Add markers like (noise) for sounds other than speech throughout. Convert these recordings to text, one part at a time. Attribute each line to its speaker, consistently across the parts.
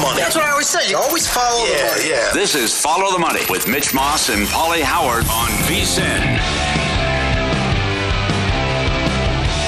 Speaker 1: Money.
Speaker 2: That's what I always say. You always follow the
Speaker 1: Yeah,
Speaker 2: money.
Speaker 1: yeah.
Speaker 3: This is Follow the Money with Mitch Moss and Pauly Howard on VSIN.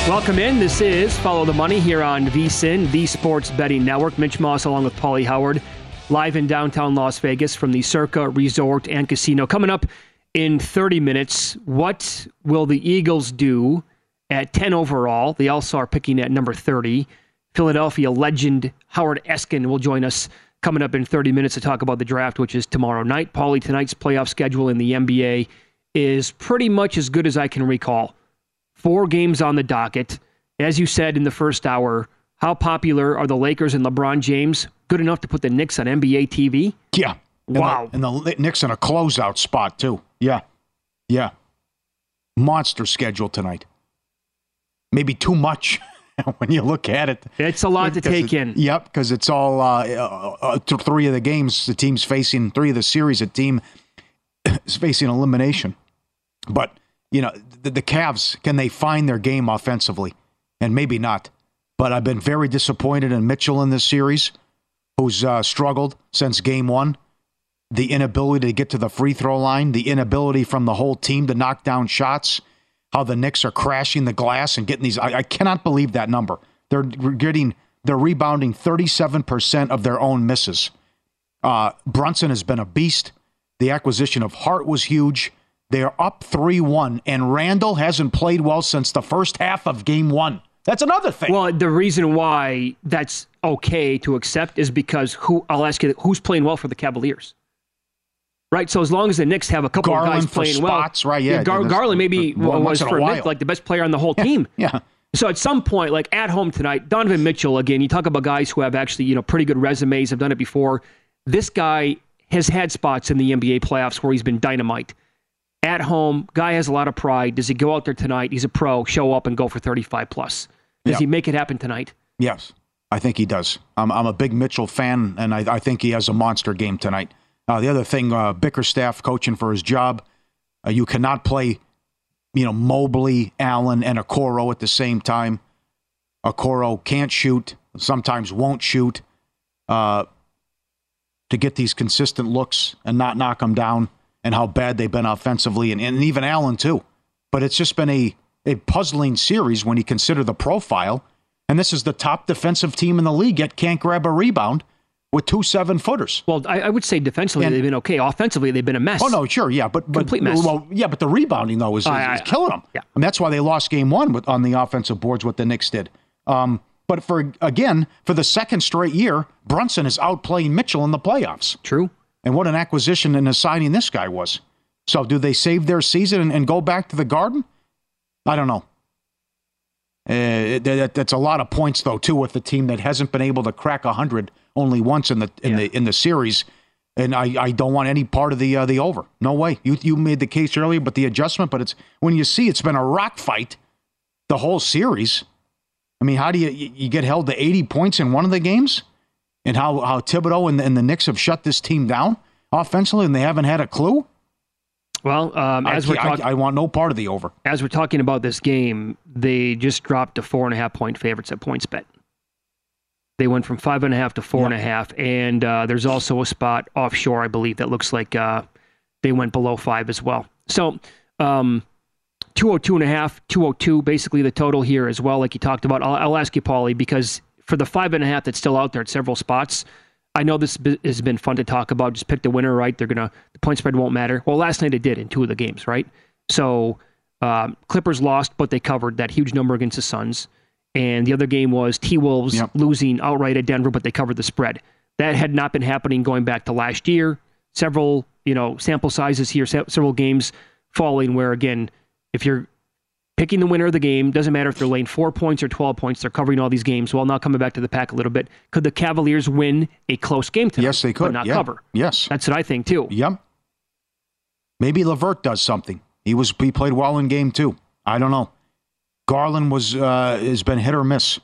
Speaker 4: Welcome in. This is Follow the Money here on VSIN, the Sports Betting Network. Mitch Moss along with Pauly Howard, live in downtown Las Vegas from the Circa Resort and Casino. Coming up in 30 minutes, what will the Eagles do at 10 overall? They also are picking at number 30. Philadelphia legend Howard Eskin will join us coming up in 30 minutes to talk about the draft, which is tomorrow night. Paulie, tonight's playoff schedule in the NBA is pretty much as good as I can recall four games on the docket. As you said in the first hour, how popular are the Lakers and LeBron James? Good enough to put the Knicks on NBA TV?
Speaker 5: Yeah. And
Speaker 4: Wow.
Speaker 5: The, and the Knicks in a closeout spot, too. Yeah. Yeah. Monster schedule tonight. Maybe too much (laughs) (laughs) when you look at it.
Speaker 4: It's a lot to take
Speaker 5: it-
Speaker 4: in.
Speaker 5: Yep, because it's all uh, uh, uh, three of the games the team's facing, three of the series a team (coughs) is facing elimination. But you know the, the Cavs can they find their game offensively, and maybe not. But I've been very disappointed in Mitchell in this series, who's uh, struggled since game one. The inability to get to the free throw line, the inability from the whole team to knock down shots, how the Knicks are crashing the glass and getting these. I, I cannot believe that number. They're getting, they're rebounding 37% of their own misses. Uh, Brunson has been a beast. The acquisition of Hart was huge. They are up 3 1, and Randle hasn't played well since the first half of game one. That's another thing.
Speaker 4: Well, the reason why that's okay to accept is because who I'll ask you who's playing well for the Cavaliers. Right, so as long as the Knicks have a couple
Speaker 5: Garland
Speaker 4: of guys playing
Speaker 5: spots,
Speaker 4: well,
Speaker 5: right, yeah,
Speaker 4: Gar- Garland maybe was for
Speaker 5: while.
Speaker 4: like the best player on the whole team.
Speaker 5: yeah.
Speaker 4: So at some point, like at home tonight, Donovan Mitchell again. You talk about guys who have actually you know pretty good resumes, have done it before. This guy has had spots in the NBA playoffs where he's been dynamite. At home, guy has a lot of pride. Does he go out there tonight? He's a pro. Show up and go for thirty-five plus. Does
Speaker 5: Yeah.
Speaker 4: he make it happen tonight?
Speaker 5: Yes, I think he does. I'm, I'm a big Mitchell fan, and I, I think he has a monster game tonight. Uh, the other thing, uh, Bickerstaff coaching for his job, uh, you cannot play, you know, Mobley, Allen, and Okoro at the same time. Okoro can't shoot, sometimes won't shoot. Uh, to get these consistent looks and not knock them down, and how bad they've been offensively, and, and even Allen too. But it's just been a, a puzzling series when you consider the profile. And this is the top defensive team in the league, yet can't grab a rebound with two seven footers.
Speaker 4: Well, I, I would say defensively
Speaker 5: And-
Speaker 4: they've been okay. Offensively, they've been a mess.
Speaker 5: Oh no, sure, yeah, but, but
Speaker 4: Complete mess.
Speaker 5: Well, yeah, but the rebounding though is, is,
Speaker 4: I- I-
Speaker 5: is killing them.
Speaker 4: yeah.
Speaker 5: and that's why they lost game one with, on the offensive boards. What the Knicks did. Um, But for again, for the second straight year, Brunson is outplaying Mitchell in the playoffs.
Speaker 4: True.
Speaker 5: And what an acquisition and a signing this guy was. So, do they save their season and, and go back to the Garden? I don't know. Uh, that, that's a lot of points, though, too, with a team that hasn't been able to crack hundred only once in the in
Speaker 4: Yeah.
Speaker 5: the in the series. And I, I don't want any part of the uh, the over. No way. You you made the case earlier, but the adjustment. But it's when you see it's been a rock fight the whole series. I mean, how do you you get held to eighty points in one of the games? And how how Thibodeau and the, and the Knicks have shut this team down offensively, and they haven't had a clue.
Speaker 4: Well, um,
Speaker 5: I,
Speaker 4: as we're
Speaker 5: I-
Speaker 4: talking,
Speaker 5: I want no part of the over.
Speaker 4: as we're talking about this game, they just dropped to four and a half point favorites at PointsBet. They went from five and a half to four and a half, and uh, there's also a spot offshore, I believe, that looks like uh, they went below five as well. So, um, 202 and a half, 202, basically the total here as well, like you talked about. I'll, I'll ask you, Paulie, because for the five and a half that's still out there at several spots, I know this has been fun to talk about. Just pick the winner, right? They're gonna the point spread won't matter. Well, last night it did in two of the games, right? So um, Clippers lost, but they covered that huge number against the Suns. And the other game was T Wolves
Speaker 5: Yep.
Speaker 4: losing outright at Denver, but they covered the spread. That had not been happening going back to last year. Several, you know, sample sizes here, se- several games falling where again, if you're picking the winner of the game, doesn't matter if they're laying four points or 12 points, they're covering all these games. Well, now coming back to the pack a little bit, could the Cavaliers win a close game tonight?
Speaker 5: Yes, they could.
Speaker 4: But not
Speaker 5: yeah.
Speaker 4: cover.
Speaker 5: Yes.
Speaker 4: That's what I think too.
Speaker 5: Yep. Maybe LeVert does something. He was he played well in game two. I don't know. Garland was uh, has been hit or miss.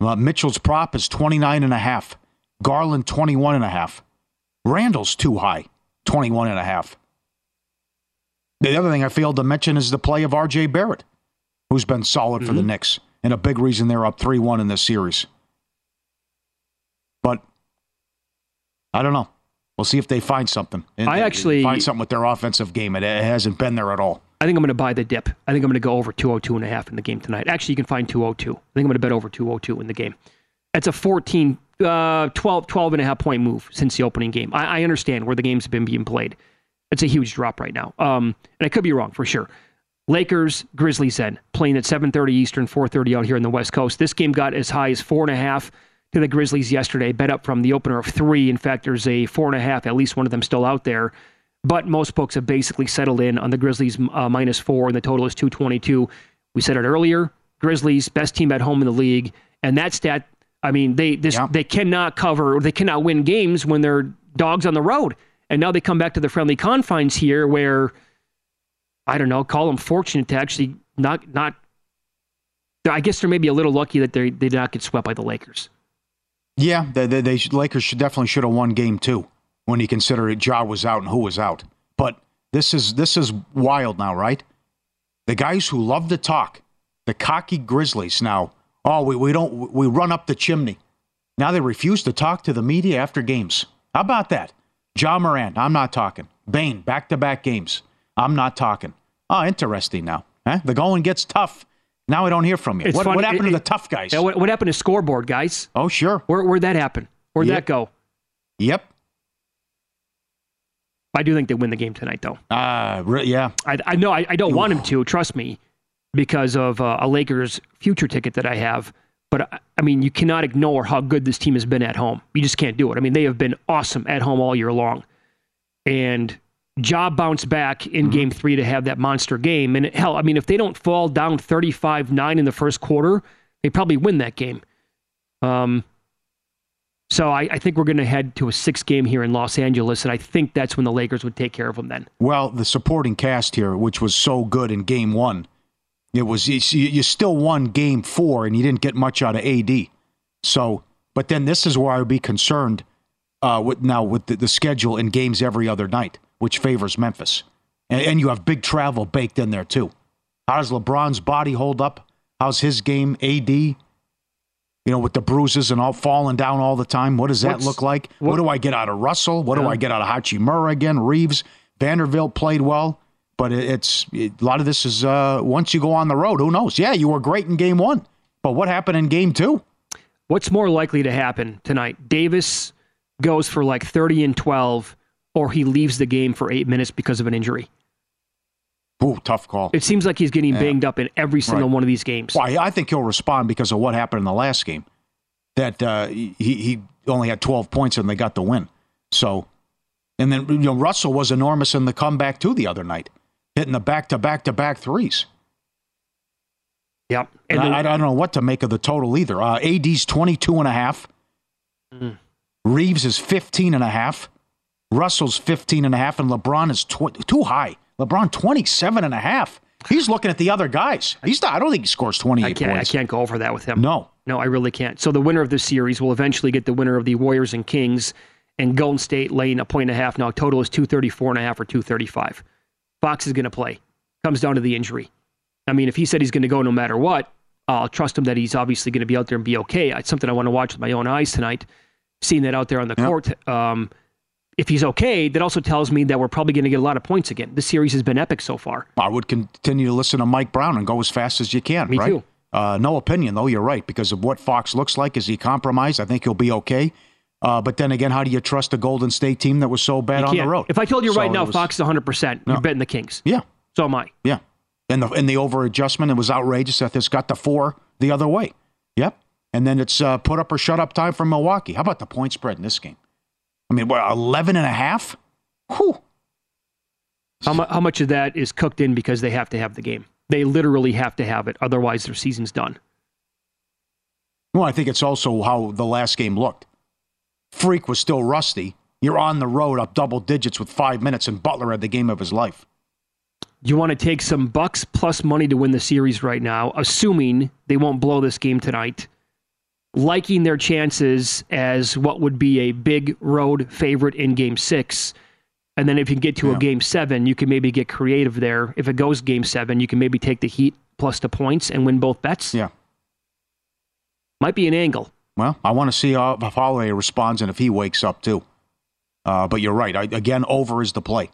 Speaker 5: Uh, Mitchell's prop is 29 and a half. Garland 21 and a half. Randle's too high, 21 and a half. The other thing I failed to mention is the play of RJ Barrett, who's been solid for the Knicks and a big reason they're up 3-1 in this series. But I don't know. We'll see if they find something.
Speaker 4: I actually-
Speaker 5: find something with their offensive game. It, it hasn't been there at all.
Speaker 4: I think I'm going to buy the dip. I think I'm going to go over 202 and a half in the game tonight. Actually, you can find 202. I think I'm going to bet over 202 in the game. That's a 14, uh, 12, 12 and a half point move since the opening game. I, I understand where the games have been being played. It's a huge drop right now. Um, and I could be wrong for sure. Lakers, Grizzlies then playing at 7:30 Eastern, 4:30 out here in the West Coast. This game got as high as four and a half to the Grizzlies yesterday. Bet up from the opener of three. In fact, there's a four and a half. At least one of them still out there. But most books have basically settled in on the Grizzlies uh, minus four, and the total is 222. We said it earlier. Grizzlies best team at home in the league, and that stat. I mean, they this
Speaker 5: Yeah.
Speaker 4: they cannot cover, or they cannot win games when they're dogs on the road. And now they come back to the friendly confines here, where I don't know, call them fortunate to actually not not. I guess they're maybe a little lucky that they they did not get swept by the Lakers.
Speaker 5: Yeah, they, they, they should, Lakers should definitely should have won game two when you consider it, Ja was out and who was out. But this is this is wild now, right? The guys who love to talk, the cocky Grizzlies now. Oh, we, we don't we run up the chimney. Now they refuse to talk to the media after games. How about that? Ja Morant, I'm not talking. Bane, back to back games. I'm not talking. Oh, interesting now. Huh? The going gets tough. Now I don't hear from you. What, what happened
Speaker 4: it-
Speaker 5: to the tough guys?
Speaker 4: What, what happened to scoreboard, guys?
Speaker 5: oh, sure.
Speaker 4: Where where'd that happen? Where'd
Speaker 5: Yeah.
Speaker 4: that go?
Speaker 5: Yep.
Speaker 4: I do think they win the game tonight, though.
Speaker 5: Uh, re- yeah.
Speaker 4: I, I know I, I don't want him to. Trust me, because of uh, a Lakers future ticket that I have. But I, I mean, you cannot ignore how good this team has been at home. You just can't do it. I mean, they have been awesome at home all year long, and Job bounced back in Game Three to have that monster game. And hell, I mean, if they don't fall down thirty-five nine in the first quarter, they probably win that game. Um. So I, I think we're going to head to a six game here in Los Angeles, and I think that's when the Lakers would take care of them. Then
Speaker 5: Well, the supporting cast here, which was so good in game one, it was you, still won game four and you didn't get much out of AD. So, but then this is where I would be concerned uh, with now with the, the schedule in games every other night, which favors Memphis, and, and you have big travel baked in there too. How does LeBron's body hold up? How's his game? AD. You know, with the bruises and all falling down all the time, what does that
Speaker 4: What's-
Speaker 5: look like?
Speaker 4: what-
Speaker 5: what do I get out of Russell? What do I get out of Hachimura again? Reaves, Vanderbilt played well, but it, it's it, a lot of this is uh, once you go on the road, who knows? Yeah, you were great in game one, but what happened in game two?
Speaker 4: What's more likely to happen tonight? Davis goes for like 30 and 12, or he leaves the game for eight minutes because of an injury.
Speaker 5: Ooh, tough call.
Speaker 4: It seems like he's getting banged up in every single
Speaker 5: Right.
Speaker 4: one of these games.
Speaker 5: Why? I think he'll respond because of what happened in the last game. that uh, he he only had 12 points and they got the win. So, and then you know Russell was enormous in the comeback too the other night, hitting the back to back to back threes.
Speaker 4: Yep.
Speaker 5: And
Speaker 4: And
Speaker 5: I, I don't know what to make of the total either. Uh, AD's 22 and a half.
Speaker 4: Mm.
Speaker 5: Reaves is 15 and a half. Russell's 15 and a half and LeBron is tw- too high. LeBron 27 and a half. He's looking at the other guys. He's not I don't think he scores 28
Speaker 4: I can't. I can't go over that with him.
Speaker 5: No.
Speaker 4: No, I really can't. So the winner of this series will eventually get the winner of the Warriors and Kings, and Golden State laying a point and a half. Now total is two thirty four and a half or two thirty five. Fox is going to play. Comes down to the injury. I mean, if he said he's going to go no matter what, I'll trust him that he's obviously going to be out there and be okay. It's something I want to watch with my own eyes tonight. Seeing that out there on the
Speaker 5: Yep.
Speaker 4: court. Um, if he's okay, that also tells me that we're probably going to get a lot of points again. This series has been epic so far.
Speaker 5: I would continue to listen to Mike Brown and go as fast as you can.
Speaker 4: Me
Speaker 5: right?
Speaker 4: too.
Speaker 5: Uh, no opinion, though. You're right because of what Fox looks like. Is he compromised? I think he'll be okay. Uh, but then again, how do you trust a Golden State team that was so bad on the road?
Speaker 4: If I told you
Speaker 5: So
Speaker 4: right now,
Speaker 5: was-
Speaker 4: Fox is 100%, you're betting the Kings.
Speaker 5: Yeah,
Speaker 4: So am I.
Speaker 5: yeah. And the and the over adjustment, it was outrageous that this got the four the other way. Yep. And then it's uh, put up or shut up time from Milwaukee. How about the point spread in this game? I mean, what, 11 and a half? Whew.
Speaker 4: How, mu- how much of that is cooked in because they have to have the game? They literally have to have it, otherwise their season's done.
Speaker 5: Well, I think it's also how the last game looked. Freak was still rusty. You're on the road up double digits with five minutes, and Butler had the game of his life.
Speaker 4: You want to take some bucks plus money to win the series right now, assuming they won't blow this game tonight, liking their chances as what would be a big road favorite in game six. And then if you get to a game seven, you can maybe get creative there. If it goes game seven, you can maybe take the Heat plus the points and win both bets.
Speaker 5: Yeah.
Speaker 4: Might be an angle.
Speaker 5: Well, I want to see how, if Holiday responds and if he wakes up too. Uh, but you're right. I, again, over is the play.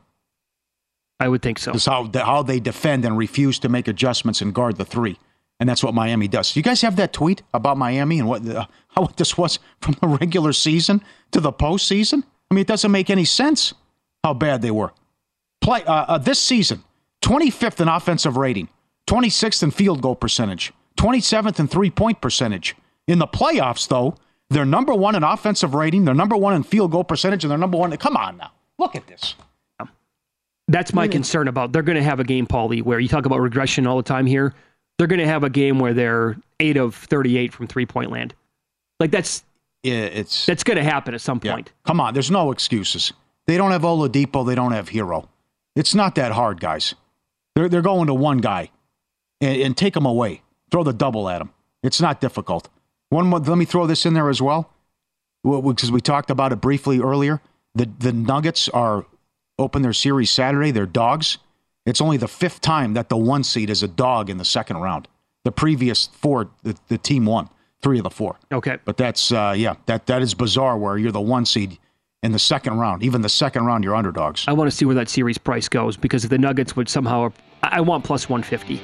Speaker 4: I would think so.
Speaker 5: It's how, how they defend and refuse to make adjustments and guard the three. And that's what Miami does. You guys have that tweet about Miami and what the, how (laughs) this was from the regular season to the postseason? I mean, it doesn't make any sense how bad they were. Play uh, uh, this season, 25th in offensive rating, 26th in field goal percentage, 27th in three point percentage. In the playoffs, though, they're number one in offensive rating, they're number one in field goal percentage, and they're number one. Come on now, look at this.
Speaker 4: That's my concern about. They're going to have a game, Paulie, where you talk about regression all the time here. They're going to have a game where they're eight of thirty-eight from three-point land. Like that's
Speaker 5: Yeah, it's
Speaker 4: that's going to happen at some
Speaker 5: Yeah.
Speaker 4: point.
Speaker 5: Come on, there's no excuses. They don't have Oladipo. They don't have Herro. It's not that hard, guys. They're they're going to one guy, and, and take him away. Throw the double at him. It's not difficult. One more. Let me throw this in there as well, because we talked about it briefly earlier. The the Nuggets are open their series Saturday. They're dogs. It's only the fifth time that the one seed is a dog in the second round. The previous four, the, the team won three of the four.
Speaker 4: Okay.
Speaker 5: But that's uh, yeah, that that is bizarre. Where you're the one seed in the second round, even the second round, you're underdogs.
Speaker 4: I want to see where that series price goes because if the Nuggets would somehow, I want plus 150.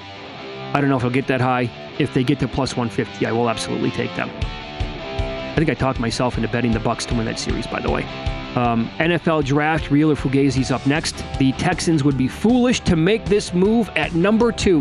Speaker 4: I don't know if it'll get that high. If they get to plus 150, I will absolutely take them. I think I talked myself into betting the Bucks to win that series. By the way, um, NFL draft. Real or Fugazi's up next. The Texans would be foolish to make this move at number two.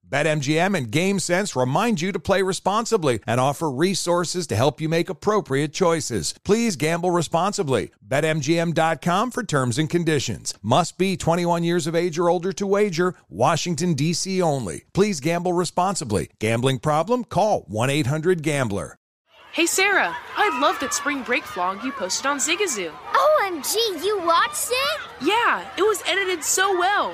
Speaker 6: BetMGM and GameSense remind you to play responsibly and offer resources to help you make appropriate choices. Please gamble responsibly. BetMGM.com for terms and conditions. Must be 21 years of age or older to wager. Washington, D.C. only. Please gamble responsibly. Gambling problem? Call 1 800 Gambler.
Speaker 7: Hey Sarah, I love that spring break vlog you posted on Zigazoo.
Speaker 8: OMG, you watched it?
Speaker 7: Yeah, it was edited so well.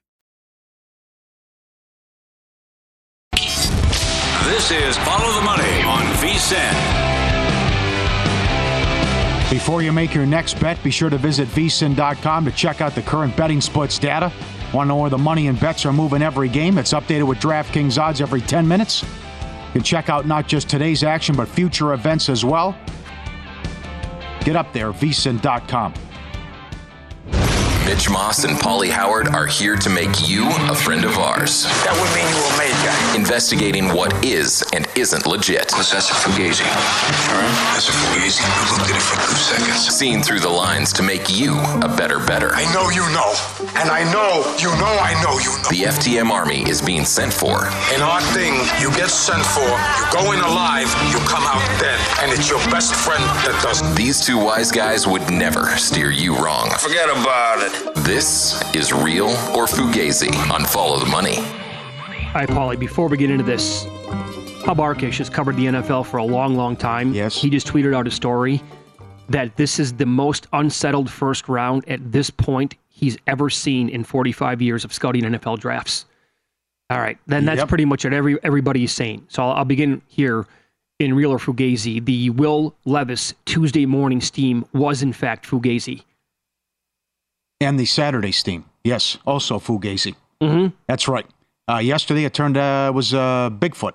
Speaker 3: This is Follow the Money on VSIN.
Speaker 5: Before you make your next bet, be sure to visit vsin.com to check out the current betting splits data. Want to know where the money and bets are moving every game? It's updated with DraftKings odds every 10 minutes. You can check out not just today's action, but future events as well. Get up there, vsin.com.
Speaker 9: Mitch Moss and Pauly Howard are here to make you a friend of ours.
Speaker 1: That would mean you were made guy.
Speaker 9: Investigating what is and isn't legit.
Speaker 1: Because that's a fugazi. All right? That's a fugazi. I looked at it for two seconds.
Speaker 9: Seeing through the lines to make you a better better.
Speaker 1: I know you know. And I know you know I know you know.
Speaker 9: The FTM Army is being sent for.
Speaker 1: In our thing, you get sent for, you go in alive, you come out dead. And it's your best friend that does it.
Speaker 9: These two wise guys would never steer you wrong.
Speaker 1: Forget about it.
Speaker 9: This is Real or Fugazi on Follow the Money.
Speaker 4: All right, Paulie, before we get into this, Hub Arkush has covered the NFL for a long, long time.
Speaker 5: Yes.
Speaker 4: He just tweeted out a story that this is the most unsettled first round at this point he's ever seen in 45 years of scouting NFL drafts. All right, then that's
Speaker 5: Yep.
Speaker 4: pretty much what every everybody is saying. So I'll, I'll begin here in Real or Fugazi. The Will Levis Tuesday morning steam was in fact Fugazi.
Speaker 5: And the Saturday steam. Yes, also Fugazi.
Speaker 4: Mm-hmm.
Speaker 5: That's right. Uh, yesterday it turned uh, it was uh, Bigfoot.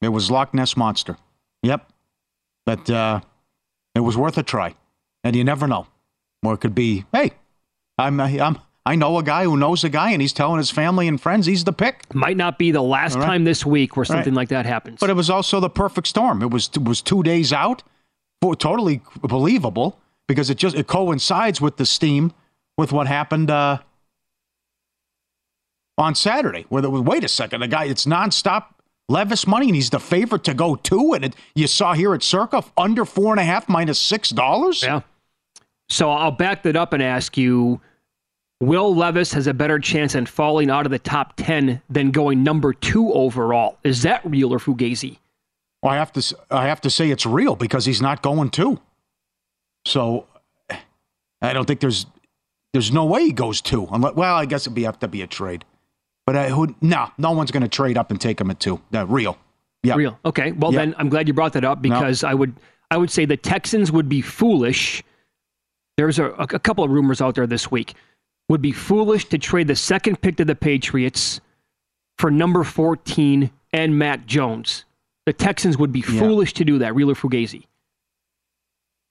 Speaker 5: It was Loch Ness monster. Yep. But uh, it was worth a try, and you never know. Or it could be, hey, I'm I'm I know a guy who knows a guy, and he's telling his family and friends he's the pick.
Speaker 4: Might not be the last
Speaker 5: right.
Speaker 4: time this week where
Speaker 5: All right.
Speaker 4: something like that happens.
Speaker 5: But it was also the perfect storm. It was it was two days out, totally believable because it just it coincides with the steam with what happened uh, on Saturday. Where there was wait a second, the guy it's nonstop Levis money, and he's the favorite to go two, and it, you saw here at Circa under four and a half minus six dollars.
Speaker 4: Yeah. So I'll back that up and ask you Will Levis has a better chance in falling out of the top 10 than going number two overall. Is that real or Fugazi?
Speaker 5: Well, I have to I have to say it's real because he's not going two. So I don't think there's there's no way he goes two. Unless, well, I guess it'd be have to be a trade. But uh, who? No, no one's going to trade up and take him at two. Uh, real. Yeah.
Speaker 4: Real. Okay. Well,
Speaker 5: Yeah.
Speaker 4: then I'm glad you brought that up because I would I would say the Texans would be foolish. There's a, a couple of rumors out there this week. Would be foolish to trade the second pick to the Patriots for number 14 and Mac Jones. The Texans would be
Speaker 5: Yeah.
Speaker 4: foolish to do that. Real or Fugazi?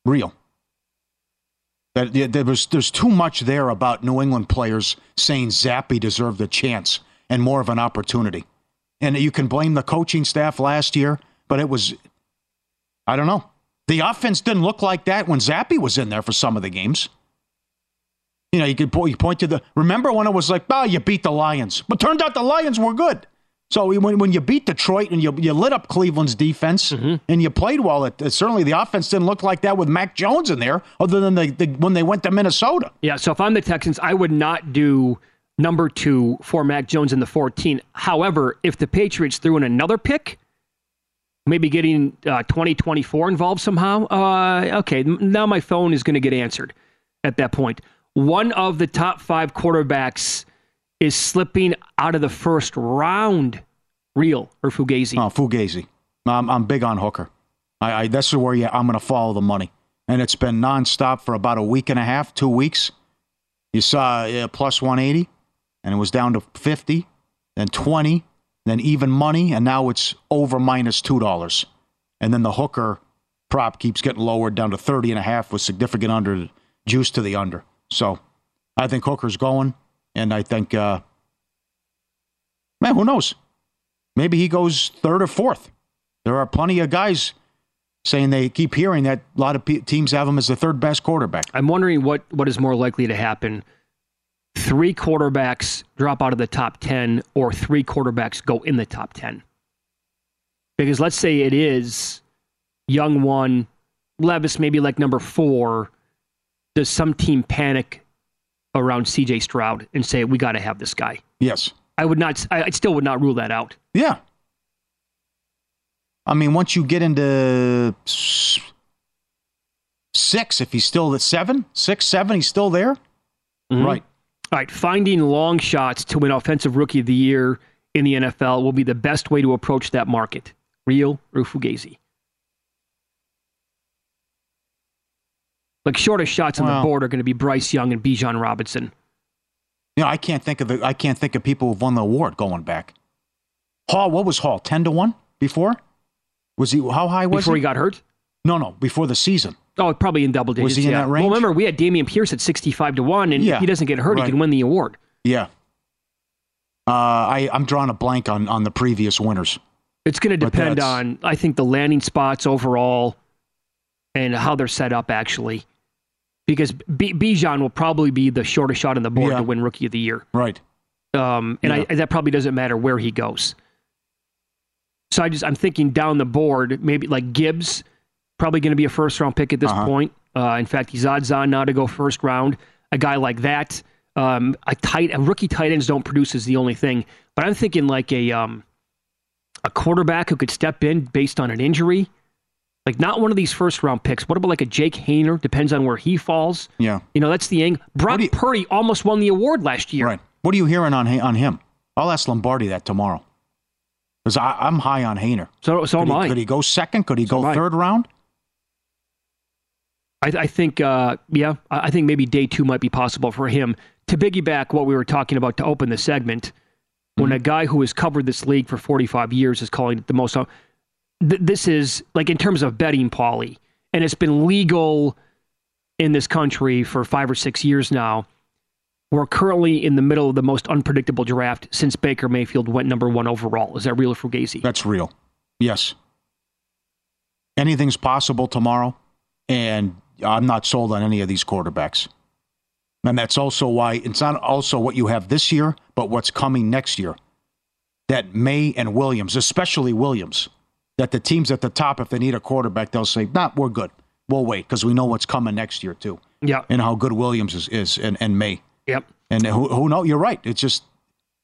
Speaker 5: Real. That there was there's too much there about New England players saying Zappe deserved a chance, and more of an opportunity. And you can blame the coaching staff last year, but it was, I don't know. The offense didn't look like that when Zappe was in there for some of the games. You know, you could point, point to the. Remember when it was like, oh, you beat the Lions, but turned out the Lions were good. So when, when you beat Detroit and you, you lit up Cleveland's defense
Speaker 4: Mm-hmm.
Speaker 5: and you played well, it, it- certainly the offense didn't look like that with Mac Jones in there, other than the, the when they went to Minnesota.
Speaker 4: Yeah, so if I'm the Texans, I would not do number two for Mac Jones in the 14. However, if the Patriots threw in another pick, maybe getting uh, 2024 involved somehow, uh, okay, now my phone is going to get answered at that point. One of the top five quarterbacks is slipping out of the first round. Real or Fugazi?
Speaker 5: Oh, Fugazi. I'm, I'm big on Hooker. I, I this is where you, I'm going to follow the money, and it's been nonstop for about a week and a half, two weeks. You saw uh, plus 180, and it was down to 50, then 20, then even money, and now it's over minus two dollars. And then the Hooker prop keeps getting lowered down to 30 and a half with significant under juice to the under. So I think Hooker's going, and I think, uh, man, who knows? Maybe he goes third or fourth. There are plenty of guys saying they keep hearing that a lot of teams have him as the third best quarterback.
Speaker 4: I'm wondering what, what is more likely to happen. Three quarterbacks drop out of the top 10, or three quarterbacks go in the top 10. Because let's say it is young one, Levis maybe like number four. Does some team panic around CJ Stroud and say, we got to have this guy?
Speaker 5: Yes.
Speaker 4: I would not, I I still would not rule that out.
Speaker 5: Yeah. I mean, once you get into six, if he's still at seven, six, seven, he's still there.
Speaker 4: Mhm.
Speaker 5: Right.
Speaker 4: All right, finding long shots to win Offensive Rookie of the Year in the NFL will be the best way to approach that market. Real or Fugazi? Like shortest shots on
Speaker 5: Well-
Speaker 4: the board are going to be Bryce Young and Bijan Robinson.
Speaker 5: You know, I can't think of the I can't think of people who've won the award going back. Hall, what was Hall? Ten to one before? Was he how high was
Speaker 4: Before
Speaker 5: he?
Speaker 4: Before he got hurt?
Speaker 5: No, no, before the season.
Speaker 4: Oh, probably in double digits.
Speaker 5: Was he in
Speaker 4: yeah.
Speaker 5: that range?
Speaker 4: Well, remember we had Dameon Pierce at sixty-five to one, and
Speaker 5: Yeah,
Speaker 4: if he doesn't get hurt,
Speaker 5: right.
Speaker 4: he can win the award.
Speaker 5: Yeah. Uh, I I'm drawing a blank on on the previous winners.
Speaker 4: It's going to depend on, I think, the landing spots overall and how they're set up, actually. Because B- Bijan will probably be the shortest shot on the board
Speaker 5: Yeah.
Speaker 4: to win Rookie of the Year.
Speaker 5: Right.
Speaker 4: Um, and
Speaker 5: Yeah.
Speaker 4: I, that probably doesn't matter where he goes. So I just I'm thinking down the board, maybe like Gibbs, probably going to be a first round pick at this
Speaker 5: Uh-huh.
Speaker 4: point. Uh, in fact, he's odds on now to go first round. A guy like that, um, a tight, a rookie tight ends don't produce is the only thing. But I'm thinking like a um, a quarterback who could step in based on an injury, like not one of these first round picks. What about like a Jake Haener? Depends on where he falls.
Speaker 5: Yeah.
Speaker 4: You know, that's the angle. Brock Purdy almost won the award last year.
Speaker 5: Right. What are you hearing on on him? I'll ask Lombardi that tomorrow. Because I'm high on Haener.
Speaker 4: So, so
Speaker 5: could
Speaker 4: am
Speaker 5: he,
Speaker 4: I.
Speaker 5: Could he go second? Could he
Speaker 4: So
Speaker 5: go
Speaker 4: I.
Speaker 5: third round?
Speaker 4: I, I think, uh, yeah, I I think maybe day two might be possible for him. To piggyback what we were talking about to open the segment, when a guy who has covered this league for 45 years is calling it the most, th- this is like in terms of betting, Pauly, and it's been legal in this country for five or six years now. We're currently in the middle of the most unpredictable draft since Baker Mayfield went number one overall. Is that real or Fugazi?
Speaker 5: That's real. Yes. Anything's possible tomorrow, and I'm not sold on any of these quarterbacks. And that's also why it's not also what you have this year, but what's coming next year. That Maye and Williams, especially Williams, that the teams at the top, if they need a quarterback, they'll say, nah, we're good. We'll wait because we know what's coming next year, too.
Speaker 4: Yeah.
Speaker 5: And how good Williams is, is and, and Maye.
Speaker 4: Yep.
Speaker 5: And who, who know? You're right. It's just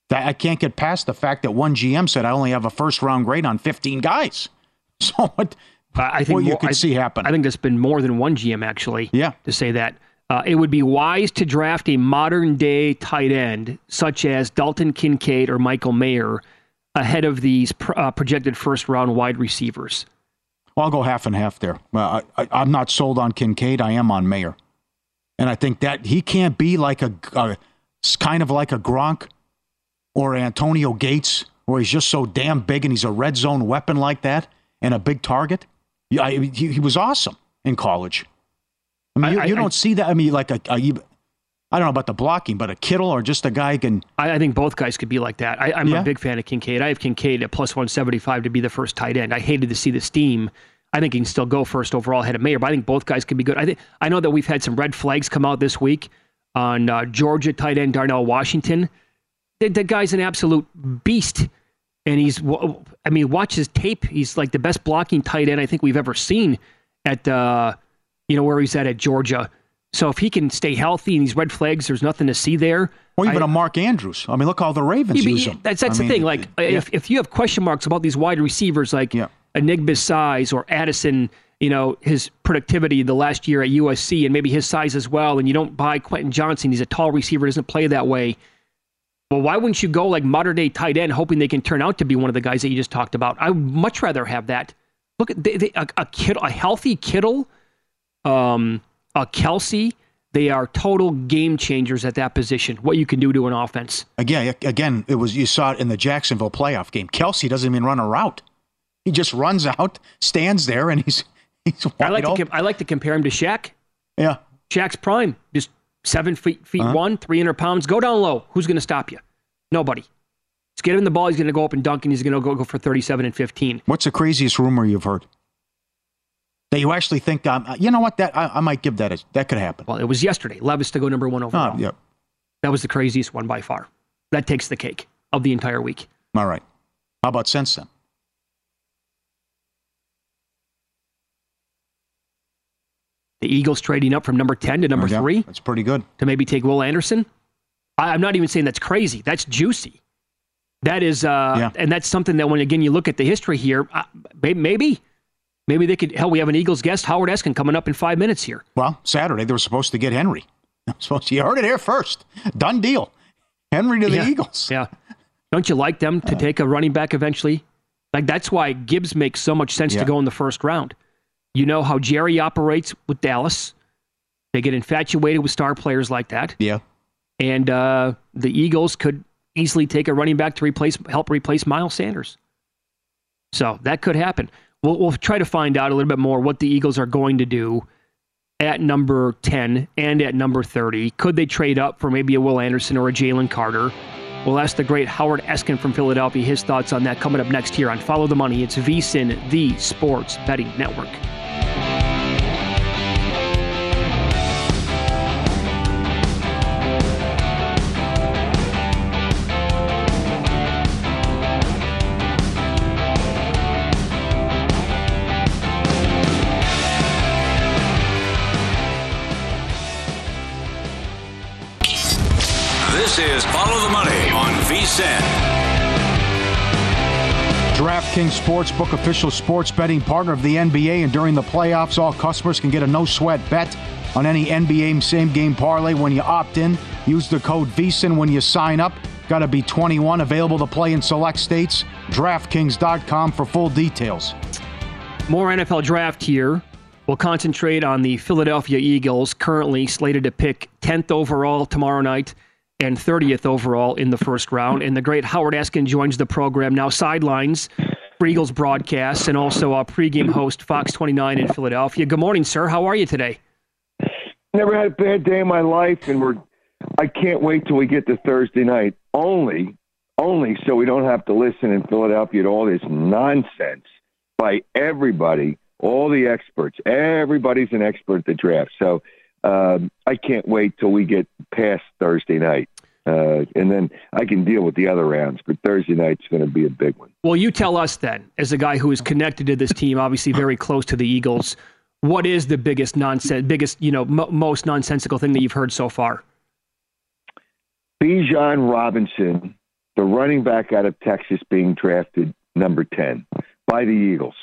Speaker 5: that I can't get past the fact that one GM said I only have a first round grade on 15 guys. (laughs) So what?
Speaker 4: I think
Speaker 5: what you
Speaker 4: more-
Speaker 5: could
Speaker 4: I-
Speaker 5: see happen.
Speaker 4: I think there's been more than one GM actually.
Speaker 5: Yeah.
Speaker 4: To say that. Uh, it would be wise to draft a modern day tight end such as Dalton Kincaid or Michael Mayer ahead of these pr- uh, projected first round wide receivers.
Speaker 5: Well, I'll go half and half there. Well, I, I, I'm not sold on Kincaid. I am on Mayer, and I think that he can't be like a, a kind of like a Gronk or Antonio Gates, where he's just so damn big and he's a red zone weapon like that and a big target. Yeah, I, he, he was awesome in college. I mean,
Speaker 4: I-
Speaker 5: you,
Speaker 4: I-
Speaker 5: you
Speaker 4: I-
Speaker 5: don't see that. I mean, like a, a I don't know about the blocking, but a Kittle or just a guy who can.
Speaker 4: I, I think both guys could be like that. I, I'm
Speaker 5: Yeah.
Speaker 4: a big fan of Kincaid. I have Kincaid at plus 175 to be the first tight end. I hated to see the steam. I think he can still go first overall ahead of Mayer, but I think both guys could be good. I think I know that we've had some red flags come out this week on uh, Georgia tight end Darnell Washington. The, that guy's an absolute beast, and he's. I mean, watch his tape. He's like the best blocking tight end I think we've ever seen at uh, you know where he's at at Georgia. So if he can stay healthy and these red flags, there's nothing to see there.
Speaker 5: Or even
Speaker 4: I-
Speaker 5: a Mark Andrews. I mean, look how the Ravens
Speaker 4: yeah,
Speaker 5: use
Speaker 4: yeah,
Speaker 5: him.
Speaker 4: That's that's
Speaker 5: I
Speaker 4: the
Speaker 5: mean,
Speaker 4: thing. Like if if you have question marks about these wide receivers like Njigba's size or Addison, you know his productivity the last year at USC and maybe his size as well, and you don't buy Quentin Johnston, he's a tall receiver, doesn't play that way. Well, why wouldn't you go like modern day tight end, hoping they can turn out to be one of the guys that you just talked about? I would much rather have that. Look at they, they, a, a Kittle, a healthy Kittle, um, a Kelce. They are total game changers at that position. What you can do to an offense.
Speaker 5: Again, again, it was you saw it in the Jacksonville playoff game. Kelce doesn't even run a route; he just runs out, stands there, and he's he's
Speaker 4: I like to
Speaker 5: open.
Speaker 4: com- I like to compare him to Shaq.
Speaker 5: Yeah,
Speaker 4: Shaq's prime, just seven feet feet
Speaker 5: Uh-huh.
Speaker 4: one, three hundred pounds. Go down low. Who's going to stop you? Nobody. Just get him the ball. He's going to go up and dunk, and he's going to go go for thirty-seven and fifteen.
Speaker 5: What's the craziest rumor you've heard? That you actually think, um, you know what? That I, I might give that a, that could happen.
Speaker 4: Well, it was yesterday. Levis to go number one overall.
Speaker 5: Oh, yep.
Speaker 4: That was the craziest one by far. That takes the cake of the entire week.
Speaker 5: All right. How about since then?
Speaker 4: The Eagles trading up from number ten to number
Speaker 5: Yeah,
Speaker 4: three
Speaker 5: That's pretty good.
Speaker 4: to maybe take Will Anderson. I, I'm not even saying that's crazy. That's juicy. That is, uh,
Speaker 5: Yeah.
Speaker 4: and that's something that when again you look at the history here, uh, may- maybe, maybe they could. Hell, we have an Eagles guest, Howard Eskin, coming up in five minutes here.
Speaker 5: Well, Saturday they were supposed to get Henry. (laughs) Supposed you heard it here first. Done deal. Henry to the
Speaker 4: Yeah.
Speaker 5: Eagles.
Speaker 4: Yeah. Don't you like them to take a running back eventually? Like that's why Gibbs makes so much sense
Speaker 5: Yeah.
Speaker 4: to go in the first round. You know how Jerry operates with Dallas. They get infatuated with star players like that.
Speaker 5: Yeah.
Speaker 4: And uh, the Eagles could easily take a running back to replace help replace Miles Sanders. So that could happen. We'll, we'll try to find out a little bit more what the Eagles are going to do at number 10 and at number 30. Could they trade up for maybe a Will Anderson or a Jalen Carter? We'll ask the great Howard Eskin from Philadelphia his thoughts on that coming up next here on Follow the Money. It's VSIN, the Sports Betting Network.
Speaker 5: DraftKings Sportsbook, official sports betting partner of the NBA, and during the playoffs, all customers can get a no sweat bet on any NBA same game parlay when you opt in. Use the code VSIN when you sign up. Got to be 21, available to play in select states. DraftKings.com for full details.
Speaker 4: More NFL draft here. We'll concentrate on the Philadelphia Eagles, currently slated to pick 10th overall tomorrow night and 30th overall in the first round. And the great Howard Eskin joins the program now, sidelines for Eagles broadcasts and also a pregame host, Fox 29 in Philadelphia. Good morning, sir. How are you today?
Speaker 10: Never had a bad day in my life, and we're. I can't wait till we get to Thursday night. Only, only so we don't have to listen in Philadelphia to all this nonsense by everybody, all the experts. Everybody's an expert at the draft. So um, I can't wait till we get past Thursday night, uh, and then I can deal with the other rounds. But Thursday night's going to be a big one.
Speaker 4: Well, you tell us then, as a guy who is connected to this team, obviously very close to the Eagles, what is the biggest nonsense, biggest, you know, mo most nonsensical thing that you've heard so far?
Speaker 10: Bijan Robinson, the running back out of Texas, being drafted number 10 by the Eagles,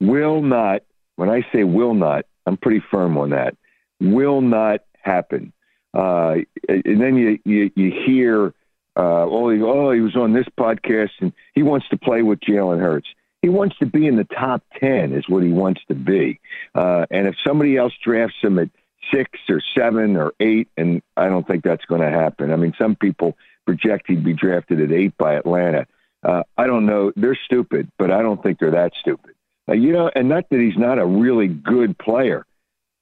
Speaker 10: will not, when I say will not, I'm pretty firm on that, will not happen. Uh, and then you, you, you hear, uh, oh, he, oh, he was on this podcast and he wants to play with Jalen Hurts. He wants to be in the top 10, is what he wants to be. Uh, and if somebody else drafts him at six or seven or eight, and I don't think that's going to happen. I mean, some people project he'd be drafted at eight by Atlanta. Uh, I don't know. They're stupid, but I don't think they're that stupid. Uh, you know, and not that he's not a really good player,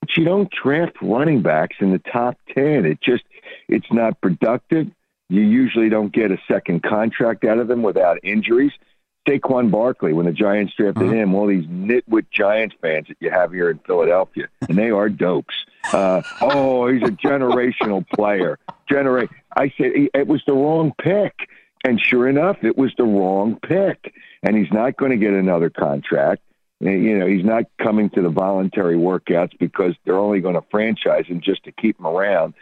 Speaker 10: But you don't draft running backs in the top 10. It just, it's not productive. You usually don't get a second contract out of them without injuries. Saquon Barkley, when the Giants drafted uh-huh. him, all these nitwit Giants fans that you have here in Philadelphia, and they are dopes. Uh, (laughs) oh, he's a generational player. Generate. I said it was the wrong pick, and sure enough, it was the wrong pick. And he's not going to get another contract. You know, he's not coming to the voluntary workouts because they're only going to franchise him just to keep him around.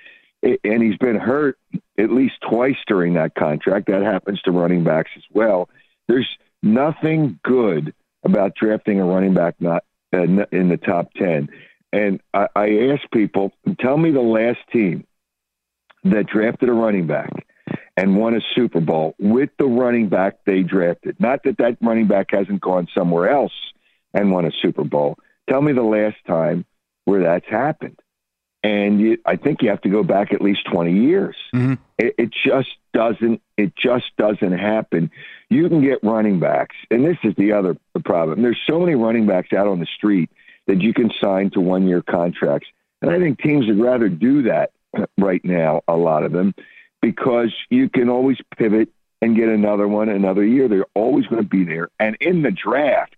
Speaker 10: And he's been hurt at least twice during that contract. That happens to running backs as well. There's nothing good about drafting a running back not uh, in the top 10. And I, I ask people, tell me the last team that drafted a running back and won a Super Bowl with the running back they drafted. Not that that running back hasn't gone somewhere else and won a Super Bowl. Tell me the last time where that's happened. And you, I think you have to go back at least 20 years. Mm-hmm. It, it just doesn't. It just doesn't happen. You can get running backs, and this is the other problem. There's so many running backs out on the street that you can sign to one year contracts. And I think teams would rather do that (clears throat) right now, a lot of them, because you can always pivot and get another one another year. They're always going to be there. And in the draft,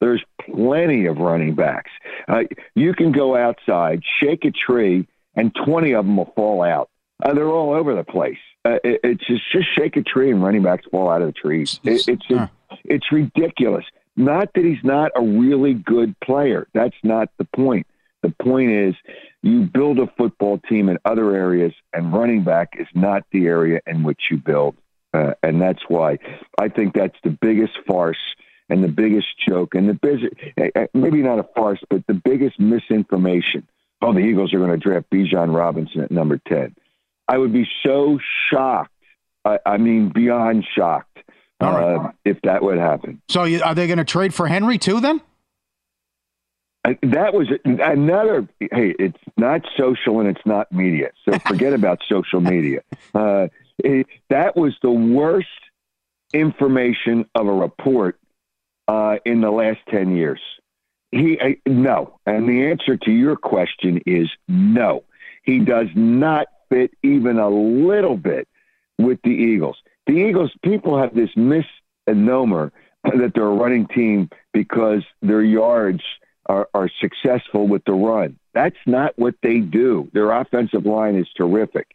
Speaker 10: there's plenty of running backs. Uh, you can go outside, shake a tree, and 20 of them will fall out. Uh, they're all over the place. Uh, it, it's just, just shake a tree and running backs fall out of the trees. It, it's it's ridiculous. Not that he's not a really good player. That's not the point. The point is you build a football team in other areas, and running back is not the area in which you build. Uh, and that's why I think that's the biggest farce and the biggest joke and the biggest, eh, eh, maybe not a farce, but the biggest misinformation. Oh, the Eagles are going to draft Bijan Robinson at number 10. I would be so shocked. I, I mean, beyond shocked uh, if that would happen.
Speaker 5: So, you, are they going to trade for Henry too? Then
Speaker 10: that was another. Hey, it's not social and it's not media, so (laughs) forget about social media. Uh, it, that was the worst information of a report uh, in the last ten years. He uh, no, and the answer to your question is no. He does not fit even a little bit with the Eagles. The Eagles people have this misnomer that they're a running team because their yards are, are successful with the run. That's not what they do. Their offensive line is terrific.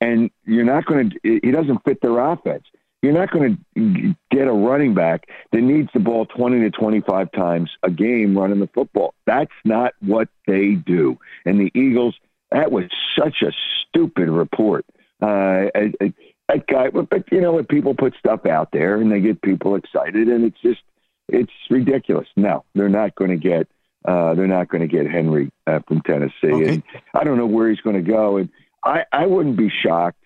Speaker 10: And you're not going to, he doesn't fit their offense. You're not going to get a running back that needs the ball 20 to 25 times a game running the football. That's not what they do. And the Eagles, that was such a stupid report. Uh, i that guy, but, but you know what? People put stuff out there and they get people excited, and it's just, it's ridiculous. No, they're not going to get uh, they're not going to get Henry uh, from Tennessee. Okay. And I don't know where he's going to go. And I, I wouldn't be shocked.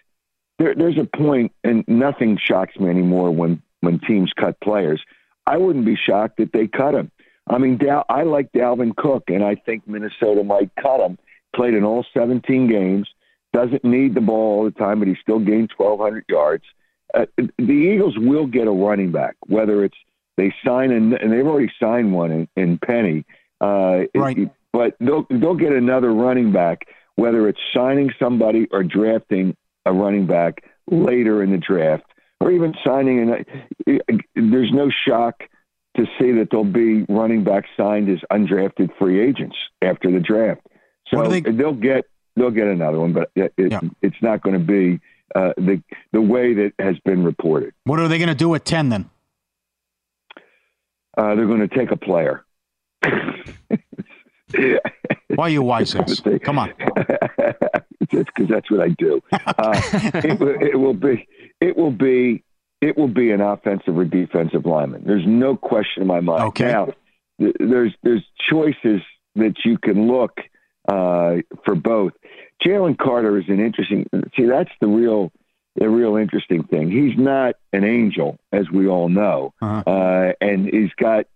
Speaker 10: There, there's a point, and nothing shocks me anymore when, when teams cut players. I wouldn't be shocked that they cut him. I mean, Dal- I like Dalvin Cook, and I think Minnesota might cut him. Played in all 17 games, doesn't need the ball all the time, but he still gained 1,200 yards. Uh, the Eagles will get a running back, whether it's they sign, and, and they've already signed one in, in Penny uh, right. It, but they'll they'll get another running back, whether it's signing somebody or drafting a running back later in the draft, or even signing. And there's no shock to see that there'll be running backs signed as undrafted free agents after the draft. So they... will get they'll get another one, but it, yeah. it's not going to be uh, the the way that has been reported.
Speaker 5: What are they going to do at ten then?
Speaker 10: Uh, they're going to take a player. (laughs) (laughs)
Speaker 5: Why are you wise (laughs) Come on. (laughs)
Speaker 10: Just because that's what I do. Uh, it, it, will be. It will be. It will be an offensive or defensive lineman. There's no question in my mind.
Speaker 5: Okay.
Speaker 10: Now, there's there's choices that you can look uh, for both. Jalen Carter is an interesting. See, that's the real the real interesting thing. He's not an angel, as we all know, uh-huh. uh, and he's got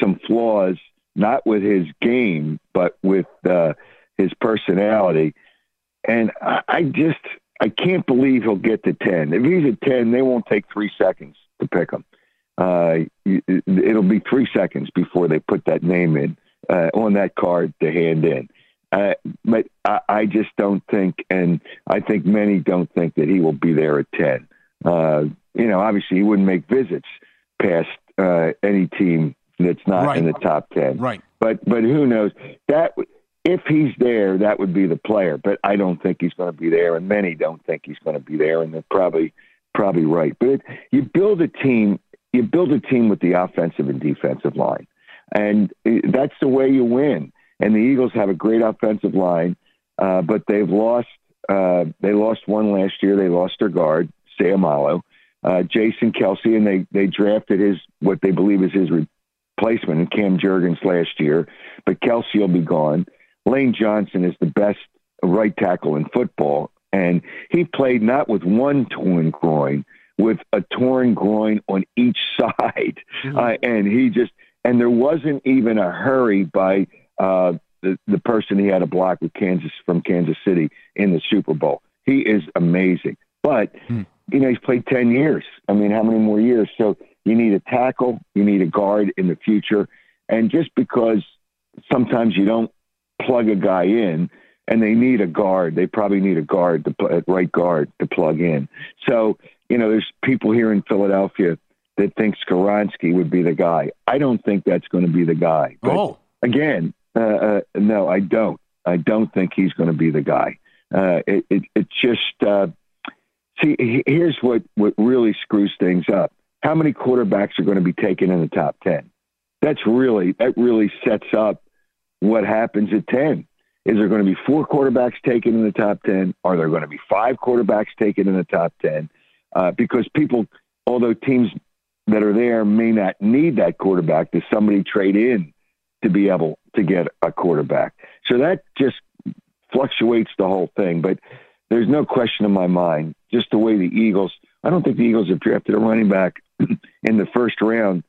Speaker 10: some flaws not with his game, but with uh, his personality. And I, I just I can't believe he'll get to ten. If he's at ten, they won't take three seconds to pick him. Uh, it'll be three seconds before they put that name in uh, on that card to hand in. Uh, but I, I just don't think, and I think many don't think that he will be there at 10. Uh, you know, obviously he wouldn't make visits past uh, any team that's not
Speaker 5: Right.
Speaker 10: in the top 10.
Speaker 5: Right.
Speaker 10: But but who knows? That if he's there, that would be the player. But I don't think he's going to be there, and many don't think he's going to be there, and they're probably probably right. But it, you build a team, you build a team with the offensive and defensive line, and that's the way you win. And the Eagles have a great offensive line, uh, but they've lost. Uh, they lost one last year. They lost their guard, Seumalo, uh, Jason Kelce, and they they drafted his what they believe is his replacement in Cam Jurgens last year. But Kelce will be gone. Lane Johnson is the best right tackle in football, and he played not with one torn groin, with a torn groin on each (laughs) side, uh, and he just and there wasn't even a hurry by uh, the the person he had to block with Kansas from Kansas City in the Super Bowl. He is amazing, but you know he's played ten years. I mean, how many more years? So you need a tackle, you need a guard in the future, and just because sometimes you don't plug a guy in and they need a guard. They probably need a guard, to right guard to plug in. So, you know, there's people here in Philadelphia that think Skoronski would be the guy. I don't think that's going to be the guy. But
Speaker 5: Oh.
Speaker 10: again, uh, uh, no, I don't. I don't think he's going to be the guy. Uh, it, it, it just, uh, see, here's what, what really screws things up. How many quarterbacks are going to be taken in the top 10? That's really, that really sets up what happens at 10. Is there going to be four quarterbacks taken in the top 10? Are there going to be five quarterbacks taken in the top 10? Uh, because people, although teams that are there may not need that quarterback, does somebody trade in to be able to get a quarterback? So that just fluctuates the whole thing. But there's no question in my mind, just the way the Eagles, I don't think the Eagles have drafted a running back (laughs) in the first round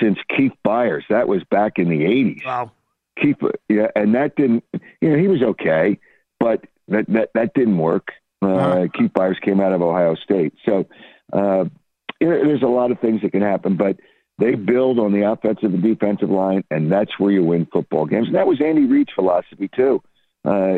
Speaker 10: since Keith Byars. That was back in the 80s.
Speaker 4: Wow.
Speaker 10: Keep yeah, and that didn't. You know, he was okay, but that that that didn't work. Uh, Keith Byars came out of Ohio State, so uh, you know, there's a lot of things that can happen. But they build on the offensive and defensive line, and that's where you win football games. And that was Andy Reid's philosophy too. Uh,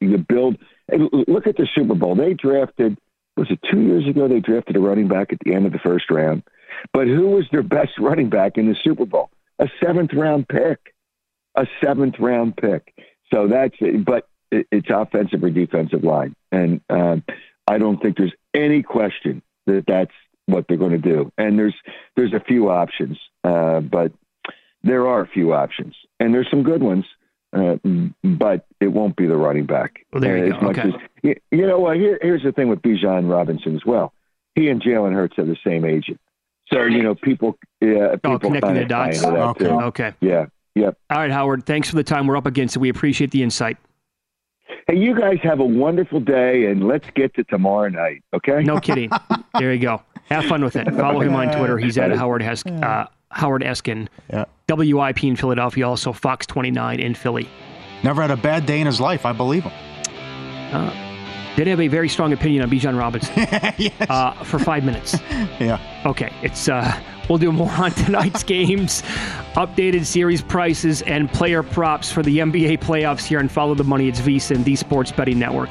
Speaker 10: you build. Look at the Super Bowl. They drafted. Was it two years ago? They drafted a running back at the end of the first round. But who was their best running back in the Super Bowl? A seventh round pick a seventh round pick. So that's it. But it's offensive or defensive line. And um, I don't think there's any question that that's what they're going to do. And there's there's a few options, uh, but there are a few options, and there's some good ones. Uh, but it won't be the running back.
Speaker 4: Well, there you
Speaker 10: as
Speaker 4: go.
Speaker 10: much
Speaker 4: Okay.
Speaker 10: as you, you know what? Here, here's the thing with Bijan Robinson as well. He and Jalen Hurts have the same agent, so you know people. Yeah,
Speaker 4: Oh, connecting
Speaker 10: kinda
Speaker 4: the dots.
Speaker 10: tie into that,
Speaker 4: Okay.
Speaker 10: too.
Speaker 4: Okay.
Speaker 10: Yeah. Yep.
Speaker 4: All right, Howard. Thanks for the time. We're up against it. We appreciate the insight.
Speaker 10: Hey, you guys have a wonderful day, and let's get to tomorrow night. Okay?
Speaker 4: No kidding. (laughs) there you go. Have fun with it. Follow him on Twitter. He's at Howard Hes- uh, Howard Eskin.
Speaker 5: Yeah.
Speaker 4: WIP in Philadelphia, also Fox 29 in Philly.
Speaker 5: Never had a bad day in his life. I believe him.
Speaker 4: Uh, did have a very strong opinion on Bijan Robinson (laughs) uh, for five minutes. (laughs)
Speaker 5: Yeah.
Speaker 4: Okay, it's uh, we'll do more on (laughs) tonight's games, updated series prices, and player props for the NBA playoffs here and follow the money. It's VSiN, the Sports Betting Network.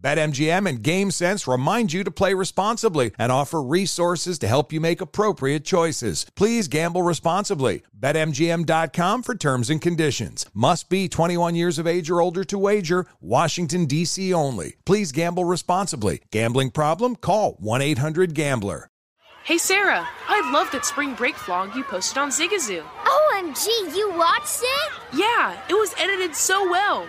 Speaker 6: BetMGM and GameSense remind you to play responsibly and offer resources to help you make appropriate choices. Please gamble responsibly. BetMGM.com for terms and conditions. Must be 21 years of age or older to wager. Washington, D.C. only. Please gamble responsibly. Gambling problem? Call 1 800 Gambler.
Speaker 7: Hey Sarah, I love that spring break vlog you posted on Zigazoo.
Speaker 8: OMG, you watched it?
Speaker 7: Yeah, it was edited so well.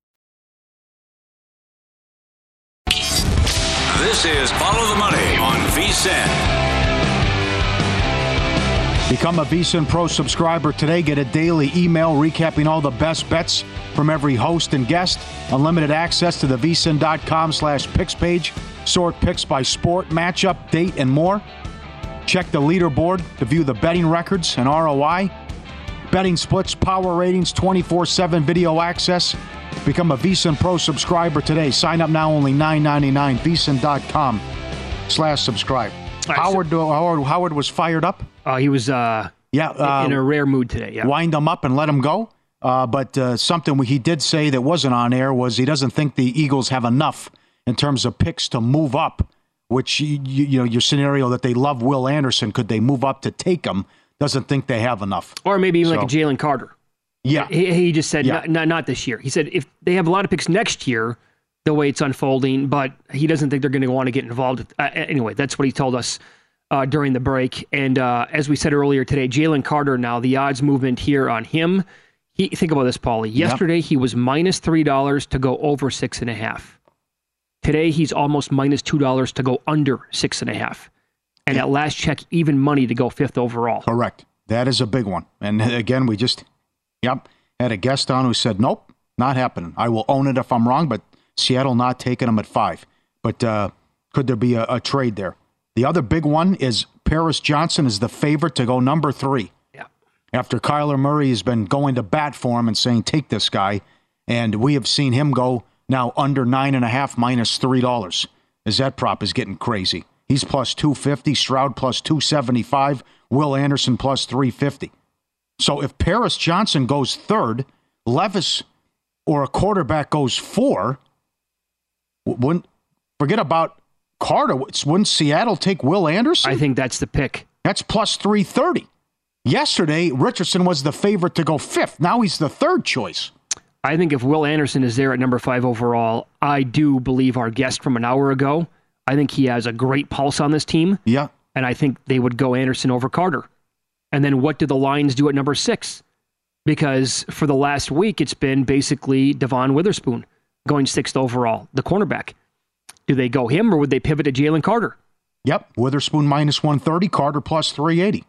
Speaker 3: This is Follow the Money on VSIN.
Speaker 5: Become a VSIN Pro subscriber today. Get a daily email recapping all the best bets from every host and guest. Unlimited access to the VSIN.com slash picks page. Sort picks by sport, matchup, date, and more. Check the leaderboard to view the betting records and ROI. Betting splits, power ratings, 24-7 video access. Become a VSIN Pro subscriber today. Sign up now, only $9.99. VSIN.com slash subscribe. Howard, uh, Howard, Howard was fired up.
Speaker 4: Uh, he was uh,
Speaker 5: yeah uh,
Speaker 4: in a rare mood today. Yeah.
Speaker 5: Wind him up and let him go. Uh, but uh, something he did say that wasn't on air was he doesn't think the Eagles have enough in terms of picks to move up. Which you, you know your scenario that they love Will Anderson, could they move up to take him? Doesn't think they have enough.
Speaker 4: Or maybe even so, like a Jalen Carter.
Speaker 5: Yeah,
Speaker 4: he, he just said yeah. not, not this year. He said if they have a lot of picks next year, the way it's unfolding, but he doesn't think they're going to want to get involved. Uh, anyway, that's what he told us uh, during the break. And uh, as we said earlier today, Jalen Carter now, the odds movement here on him. He, think about this, Paulie. Yesterday, yep. he was minus $3 to go over six and a half. Today, he's almost minus $2 to go under six and a half. And at last check, even money to go fifth overall.
Speaker 5: Correct. That is a big one. And again, we just, yep, had a guest on who said, nope, not happening. I will own it if I'm wrong, but Seattle not taking him at five. But uh, could there be a, a trade there? The other big one is Paris Johnson is the favorite to go number three.
Speaker 4: Yeah.
Speaker 5: After Kyler Murray has been going to bat for him and saying, take this guy. And we have seen him go now under nine and a half minus three dollars. As that prop is getting crazy. He's plus 250, Stroud plus 275, Will Anderson plus 350. So if Paris Johnson goes third, Levis or a quarterback goes four, wouldn't forget about Carter. Wouldn't Seattle take Will Anderson?
Speaker 4: I think that's the pick.
Speaker 5: That's plus 330. Yesterday, Richardson was the favorite to go fifth. Now he's the third choice.
Speaker 4: I think if Will Anderson is there at number five overall, I do believe our guest from an hour ago, I think he has a great pulse on this team.
Speaker 5: Yeah.
Speaker 4: And I think they would go Anderson over Carter. And then what do the Lions do at number six? Because for the last week, it's been basically Devon Witherspoon going sixth overall, the cornerback. Do they go him or would they pivot to Jalen Carter?
Speaker 5: Yep. Witherspoon minus 130, Carter plus 380.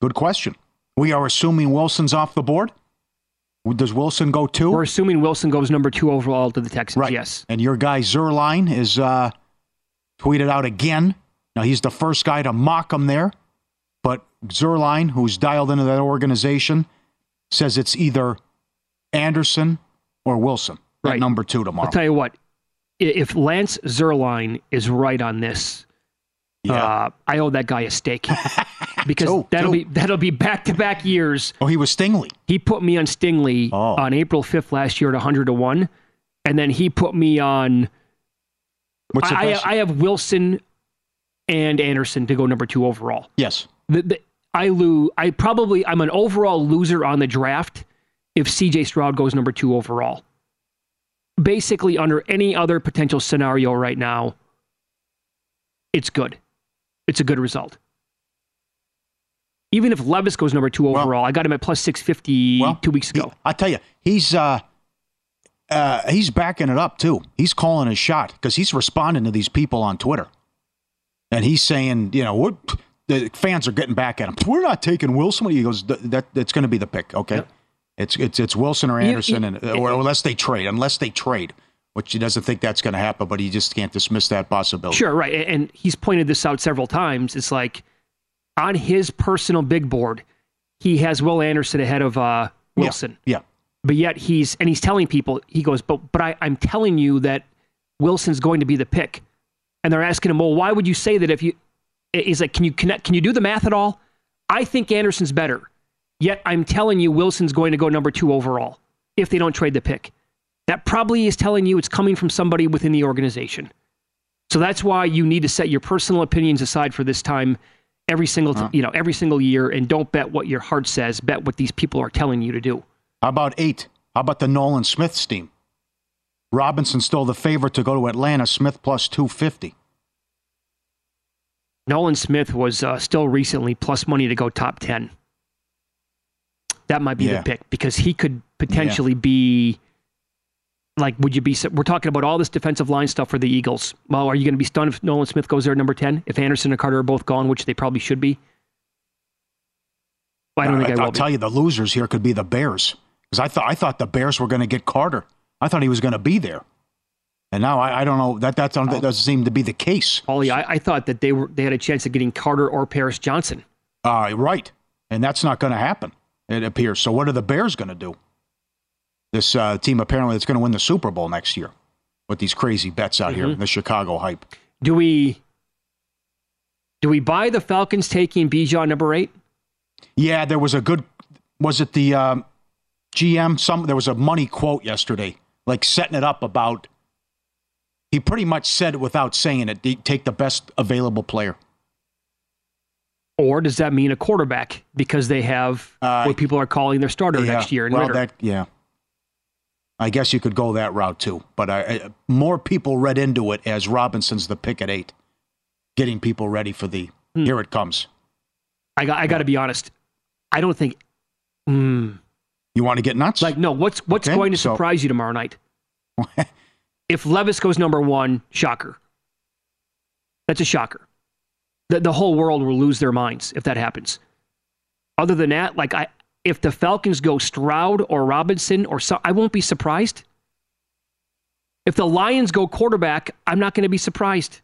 Speaker 5: Good question. We are assuming Wilson's off the board. Does Wilson go two?
Speaker 4: We're assuming Wilson goes number two overall to the Texans.
Speaker 5: Right.
Speaker 4: Yes.
Speaker 5: And your guy Zierlein is uh, tweeted out again. Now he's the first guy to mock him there, Zierlein, who's dialed into that organization, says it's either Anderson or Wilson. at
Speaker 4: Right.
Speaker 5: number two tomorrow.
Speaker 4: I'll tell you what. If Lance Zierlein is right on this, uh, I owe that guy a steak (laughs) because
Speaker 5: Two,
Speaker 4: that'll
Speaker 5: two.
Speaker 4: be that'll be back to back years.
Speaker 5: Oh, he was Stingley.
Speaker 4: He put me on Stingley
Speaker 5: Oh.
Speaker 4: on April fifth last year at hundred to one, and then he put me on.
Speaker 5: What's the
Speaker 4: I. I have Wilson and Anderson to go number two overall.
Speaker 5: yes.
Speaker 4: The, the, I lose. I probably I'm an overall loser on the draft if CJ Stroud goes number two overall. Basically, under any other potential scenario right now, it's good. It's a good result. Even if Levis goes number two overall, I got him at plus six fifty
Speaker 5: Well,
Speaker 4: two weeks ago.
Speaker 5: I tell you, he's uh, uh, he's backing it up too. He's calling his shot because he's responding to these people on Twitter, and he's saying, you know, what the fans are getting back at him. We're not taking Wilson. He goes, that that's going to be the pick. Okay, it's it's it's Wilson or Anderson,
Speaker 4: you-
Speaker 5: and or unless they trade, unless they trade, which he doesn't think that's going to happen, but he just can't dismiss that possibility.
Speaker 4: Sure, right. And he's pointed this out several times. It's like on his personal big board, he has Will Anderson ahead of uh,
Speaker 5: Yeah,
Speaker 4: Wilson.
Speaker 5: Yeah.
Speaker 4: But yet he's and he's telling people he goes, but but I, I'm telling you that Wilson's going to be the pick, and they're asking him, well, why would you say that if you? He's like, can you connect? Can you do the math at all? I think Anderson's better, yet I'm telling you Wilson's going to go number two overall if they don't trade the pick. That probably is telling you it's coming from somebody within the organization. So that's why you need to set your personal opinions aside for this time every single t- you know every single year and don't bet what your heart says bet what these people are telling you to do
Speaker 5: How about eight? How about the Nolan Smith team? Robinson still the favorite to go to Atlanta. Smith plus two fifty.
Speaker 4: Nolan smith was uh, still recently plus money to go top 10 that might be
Speaker 5: Yeah.
Speaker 4: the pick because he could potentially be like would you be we're talking about all this defensive line stuff for the eagles well are you going to be stunned if nolan smith goes there at number 10 if anderson and carter are both gone which they probably should be Well, i don't think i, will
Speaker 5: will
Speaker 4: be.
Speaker 5: tell you the losers here could be the Bears because I thought I thought the Bears were going to get Carter. I thought he was going to be there, and now I, I don't know that that's, that doesn't seem to be the case.
Speaker 4: Paulie, I, I thought that they were they had a chance of getting Carter or Paris Johnson.
Speaker 5: Uh, right, and that's not going to happen. It appears. So what are the Bears going to do? This uh, team apparently that's going to win the Super Bowl next year with these crazy bets out here,
Speaker 4: Mhm.
Speaker 5: the Chicago hype.
Speaker 4: Do we do we buy the Falcons taking Bijan number eight?
Speaker 5: Yeah, there was a good. Was it the um, GM? Some there was a money quote yesterday, like setting it up about. He pretty much said it without saying it. Take the best available player.
Speaker 4: Or does that mean a quarterback because they have what people are calling their starter
Speaker 5: Uh, Yeah,
Speaker 4: next year in
Speaker 5: well, that yeah. I guess you could go that route too, but I, I, more people read into it as Robinson's the pick at eight, getting people ready for the.
Speaker 4: Hmm.
Speaker 5: Here it comes.
Speaker 4: I got I got to be honest. I don't think. Mm,
Speaker 5: You want to get nuts?
Speaker 4: like no, what's what's
Speaker 5: Okay,
Speaker 4: going to
Speaker 5: so-
Speaker 4: surprise you tomorrow night? (laughs) if Levis goes number one, shocker. That's a shocker. The the whole world will lose their minds if that happens. Other than that, like I, if the Falcons go Stroud or Robinson or so, I won't be surprised. If the Lions go quarterback, I'm not going to be surprised.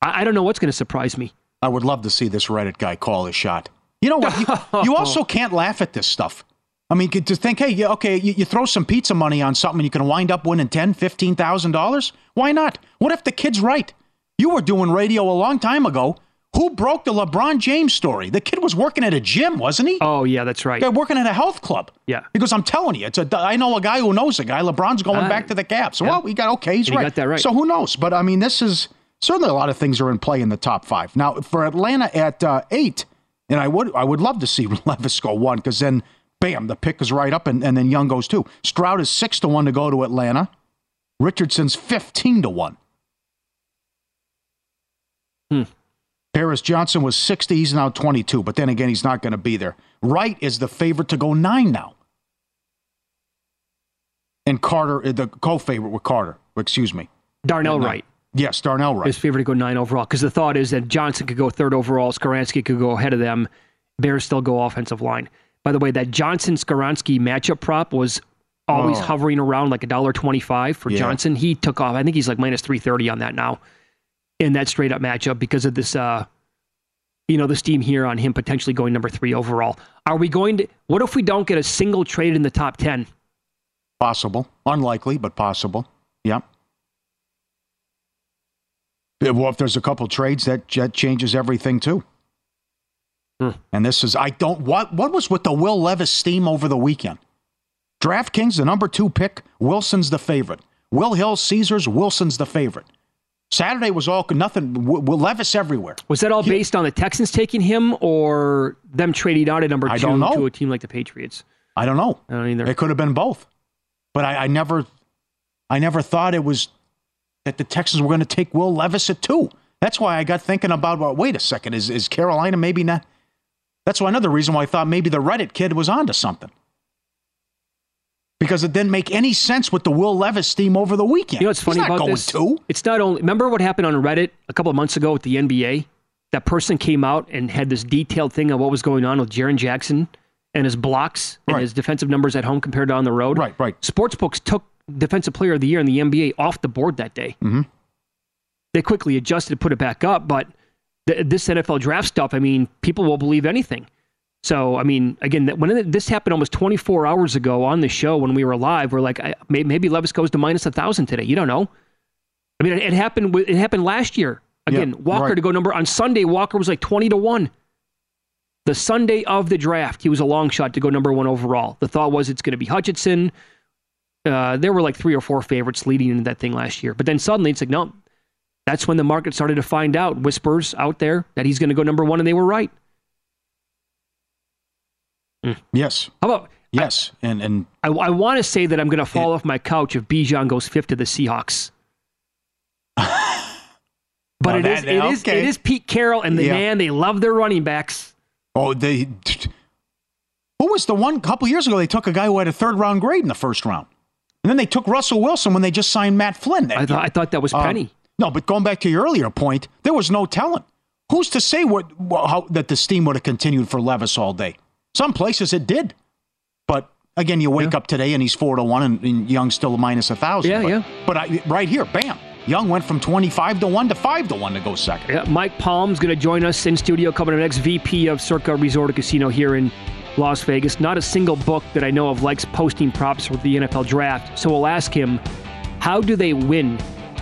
Speaker 4: I, I don't know what's going to surprise me.
Speaker 5: I would love to see this Reddit guy call his shot. You know what? You, you also (laughs) can't laugh at this stuff. I mean, to think, hey, yeah, okay, you, you throw some pizza money on something, and you can wind up winning ten, fifteen thousand dollars. Why not? What if the kid's right? You were doing radio a long time ago. Who broke the LeBron James story? The kid was working at a gym, wasn't he?
Speaker 4: Oh yeah, that's right.
Speaker 5: Guy working at a health club.
Speaker 4: Yeah.
Speaker 5: Because I'm telling you, it's a. I know a guy who knows a guy. LeBron's going
Speaker 4: Ah,
Speaker 5: back to the Caps.
Speaker 4: yeah.
Speaker 5: Well, we got okay. He's
Speaker 4: And he
Speaker 5: right.
Speaker 4: got that right.
Speaker 5: So who knows? But I mean, this is certainly a lot of things are in play in the top five. Now for Atlanta at uh, eight, and I would I would love to see (laughs) Levis go one because then bam, the pick is right up, and, and then Young goes too. Stroud is six to one to go to Atlanta. Richardson's fifteen to one.
Speaker 4: Hmm.
Speaker 5: Paris Johnson was 60. He's now 22, but then again, he's not going to be there. Wright is the favorite to go nine now. And Carter, uh, the co favorite with Carter, excuse me.
Speaker 4: Darnell
Speaker 5: uh,
Speaker 4: Wright.
Speaker 5: Yes, Darnell Wright.
Speaker 4: His favorite to go nine overall because the thought is that Johnson could go third overall, Skoronski could go ahead of them. Bears still go offensive line. By the way, that Johnson Skoronski matchup prop was always
Speaker 5: Oh.
Speaker 4: hovering around like a dollar twenty-five for
Speaker 5: Yeah.
Speaker 4: Johnson. He took off. I think he's like minus three thirty on that now in that straight up matchup because of this uh, you know, the steam here on him potentially going number three overall. Are we going to? What if we don't get a single trade in the top ten?
Speaker 5: Possible, unlikely, but possible. Yep. Well, if there's a couple trades, that, that changes everything too.
Speaker 4: Hmm.
Speaker 5: And this is I don't what what was with the Will Levis steam over the weekend? DraftKings, the number two pick, Wilson's the favorite. Will Hill, Caesars, Wilson's the favorite. Saturday was all nothing. W- w- Levis everywhere.
Speaker 4: Was that all he, based on the Texans taking him or them trading out at number two to a team like the Patriots?
Speaker 5: I don't know.
Speaker 4: I don't either.
Speaker 5: It could have been both, but I, I never, I never thought it was that the Texans were going to take Will Levis at two. That's why I got thinking about. Well, wait a second, is is Carolina maybe not? That's why another reason why I thought maybe the Reddit kid was onto something because it didn't make any sense with the Will Levis theme over the weekend.
Speaker 4: You know what's funny about this?
Speaker 5: Two.
Speaker 4: It's not only. Remember what happened on Reddit a couple of months ago with the NBA? That person came out and had this detailed thing on what was going on with Jaren Jackson and his blocks and
Speaker 5: Right.
Speaker 4: his defensive numbers at home compared to on the road.
Speaker 5: Right, right.
Speaker 4: Sportsbooks took Defensive Player of the Year in the NBA off the board that day.
Speaker 5: Mm-hmm.
Speaker 4: They quickly adjusted, to put it back up, but th- this NFL draft stuff, I mean, people will believe anything. So, I mean, again, that- when this happened almost 24 hours ago on the show when we were live, we're like, I, maybe Levis goes to minus a thousand today. You don't know. I mean, it, it happened. It happened last year. Again,
Speaker 5: Yeah,
Speaker 4: Walker
Speaker 5: right.
Speaker 4: to go number on Sunday. Walker was like 20 to one. The Sunday of the draft, he was a long shot to go number one overall. The thought was it's going to be Hutchinson. Uh, there were like three or four favorites leading into that thing last year, but then suddenly it's like, no, that's when the market started to find out whispers out there that he's going to go number one, and they were right.
Speaker 5: Yes.
Speaker 4: How about
Speaker 5: yes? and and
Speaker 4: I, I want to say that I'm going to fall off my couch if Bijan goes fifth to the Seahawks. (laughs) But
Speaker 5: Well,
Speaker 4: it is
Speaker 5: that-
Speaker 4: it is
Speaker 5: okay.
Speaker 4: it is Pete Carroll and the
Speaker 5: Yeah.
Speaker 4: man they love their running backs.
Speaker 5: oh, they. Who was the one couple years ago? They took a guy who had a third round grade in the first round, and then they took Russell Wilson when they just signed Matt Flynn.
Speaker 4: I thought. I thought that was
Speaker 5: Um,
Speaker 4: Penny.
Speaker 5: No, but going back to your earlier point, there was no telling. Who's to say what, how, that the steam would have continued for Levis all day? Some places it did, but again, you wake up today and he's four to one, and, and Young's still a minus a thousand.
Speaker 4: Yeah,
Speaker 5: but,
Speaker 4: yeah.
Speaker 5: But I, right here, bam, Young went from twenty five to one to five to one to go second.
Speaker 4: Yeah, Mike Palm's going to join us in studio coming up next. VP of Circa Resort and Casino here in Las Vegas. Not a single book that I know of likes posting props for the NFL draft. So we'll ask him, how do they win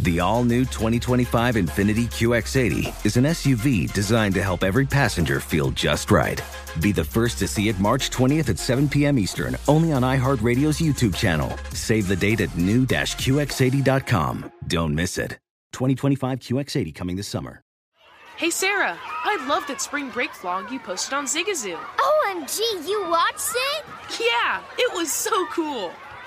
Speaker 11: The all new 2025 Infiniti QX80 is an SUV designed to help every passenger feel just right. Be the first to see it March 20th at 7 p.m. Eastern, only on iHeartRadio's YouTube channel. Save the date at new-QX80.com. Don't miss it. 2025 QX80 coming this summer.
Speaker 7: Hey Sarah, I love that spring break vlog you posted on Zigazoo.
Speaker 8: OMG, you watched it?
Speaker 7: Yeah, it was so cool.